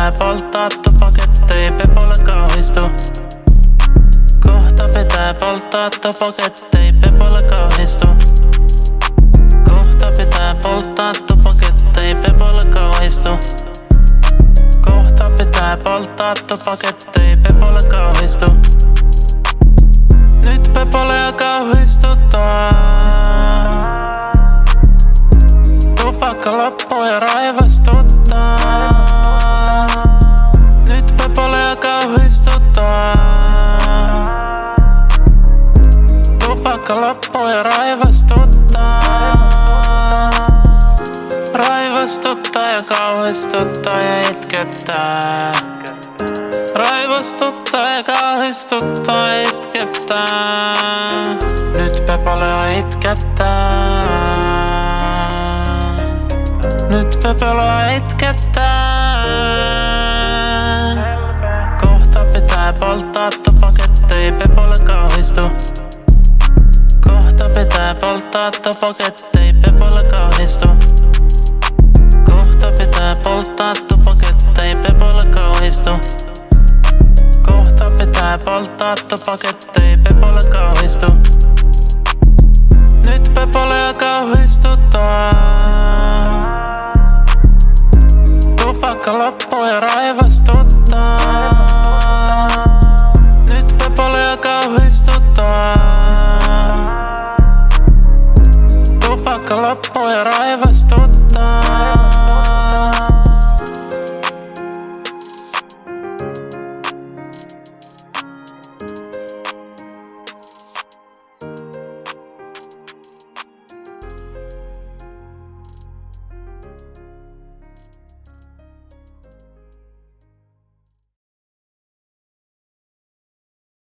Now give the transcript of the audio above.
näe poltatud pakett ei pea pole kauhistu. kohta pitää poltatud pakett ei pea pole kauhistu. kohta pitää poltatud pakett ei pea pole kauhistu. kohta pitää poltatud pakett ei pea pole kauhistu. nyt pea pole kauhistutaan. tupaka loppu ja raivastut. Tupakka loppuu ja raivastuttaa. Raivastuttaa ja kauhistuttaa ja itkettää. Raivostuttaa ja kauhistuttaa ja itkettää. Nyt Pepoloa itkettää. Nyt Pepoloa itkettää. Kohta pitää polttaa tupaketteja, Pepolle kauhistu. polttaa tupaketteja, pepolla kauhistu. Kohta pitää polttaa tupaketteja, pepolla kauhistu. Kohta pitää polttaa tupaketteja, pepolla kauhistu. Nyt pepolla kauhistutaan. Tupakka loppuu ja raiva Amsterdam